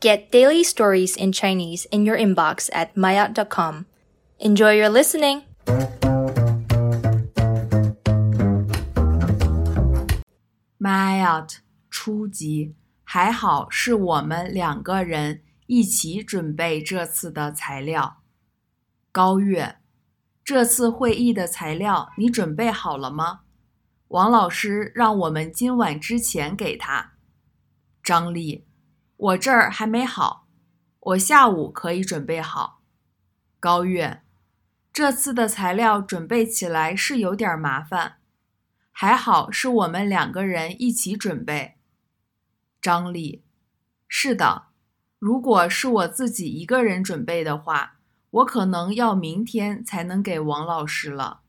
Get daily stories in Chinese in your inbox at maayot.com. Enjoy your listening! maayot 初级还好是我们两个人一起准备这次的材料。高月，这次会议的材料你准备好了吗？王老师让我们今晚之前给他。张丽。我这儿还没好，我下午可以准备好。高月，这次的材料准备起来是有点麻烦，还好是我们两个人一起准备。张丽，是的，如果是我自己一个人准备的话，我可能要明天才能给王老师了。